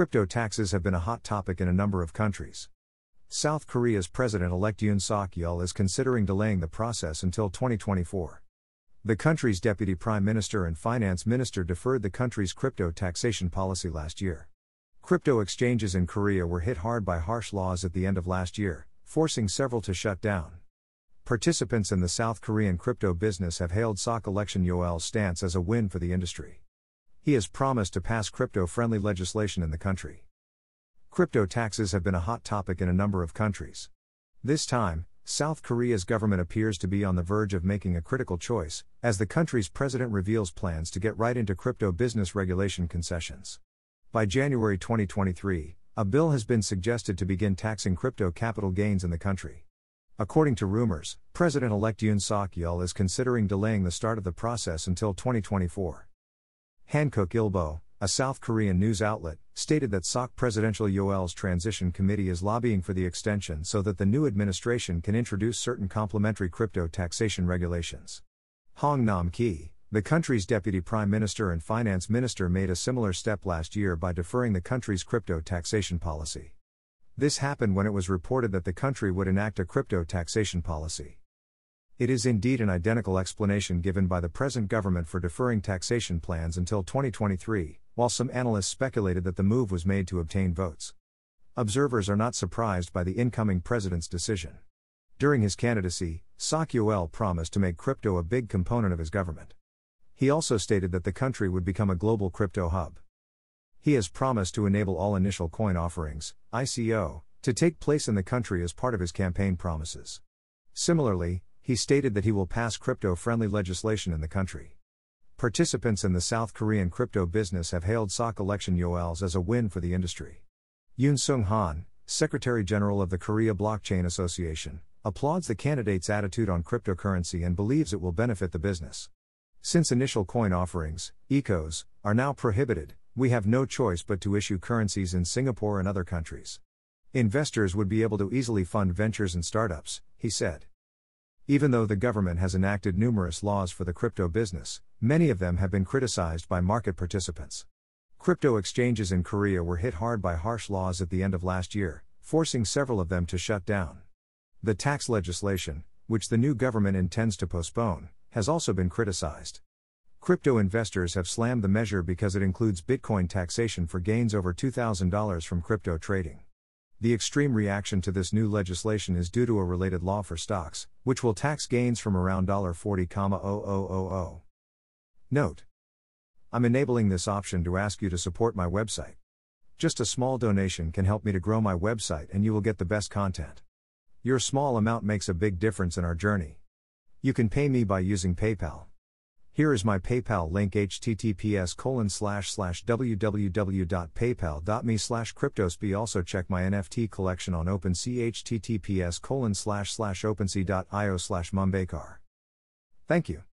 Crypto taxes have been a hot topic in a number of countries. South Korea's President elect Yoon Suk Yeol is considering delaying the process until 2024. The country's deputy prime minister and finance minister deferred the country's crypto taxation policy last year. Crypto exchanges in Korea were hit hard by harsh laws at the end of last year, forcing several to shut down. Participants in the South Korean crypto business have hailed Suk election Yeol's stance as a win for the industry. He has promised to pass crypto friendly legislation in the country. Crypto taxes have been a hot topic in a number of countries. This time, South Korea's government appears to be on the verge of making a critical choice, as the country's president reveals plans to get right into crypto business regulation concessions. By January 2023, a bill has been suggested to begin taxing crypto capital gains in the country. According to rumors, President elect Yoon Suk Yeol is considering delaying the start of the process until 2024. Hankook Ilbo, a South Korean news outlet, stated that SOC Presidential Yeol's Transition Committee is lobbying for the extension so that the new administration can introduce certain complementary crypto taxation regulations. Hong Nam Ki, the country's deputy prime minister and finance minister, made a similar step last year by deferring the country's crypto taxation policy. This happened when it was reported that the country would enact a crypto taxation policy. It is indeed an identical explanation given by the present government for deferring taxation plans until 2023, while some analysts speculated that the move was made to obtain votes. Observers are not surprised by the incoming president's decision. During his candidacy, Suk promised to make crypto a big component of his government. He also stated that the country would become a global crypto hub. He has promised to enable all initial coin offerings, ICO, to take place in the country as part of his campaign promises. Similarly, he stated that he will pass crypto friendly legislation in the country. Participants in the South Korean crypto business have hailed Suk election Yeol's as a win for the industry. Yoon Sung Han, Secretary General of the Korea Blockchain Association, applauds the candidate's attitude on cryptocurrency and believes it will benefit the business. Since initial coin offerings, ICOs, are now prohibited, we have no choice but to issue currencies in Singapore and other countries. Investors would be able to easily fund ventures and startups, he said. Even though the government has enacted numerous laws for the crypto business, many of them have been criticized by market participants. Crypto exchanges in Korea were hit hard by harsh laws at the end of last year, forcing several of them to shut down. The tax legislation, which the new government intends to postpone, has also been criticized. Crypto investors have slammed the measure because it includes Bitcoin taxation for gains over $2,000 from crypto trading. The extreme reaction to this new legislation is due to a related law for stocks, which will tax gains from around $40,0000. Note: I'm enabling this option to ask you to support my website. Just a small donation can help me to grow my website and you will get the best content. Your small amount makes a big difference in our journey. You can pay me by using PayPal. Here is my PayPal link https colon slash slash www.paypal.me slash cryptospe also check my NFT collection on OpenSea https colon slash slash opensea.io slash. Thank you.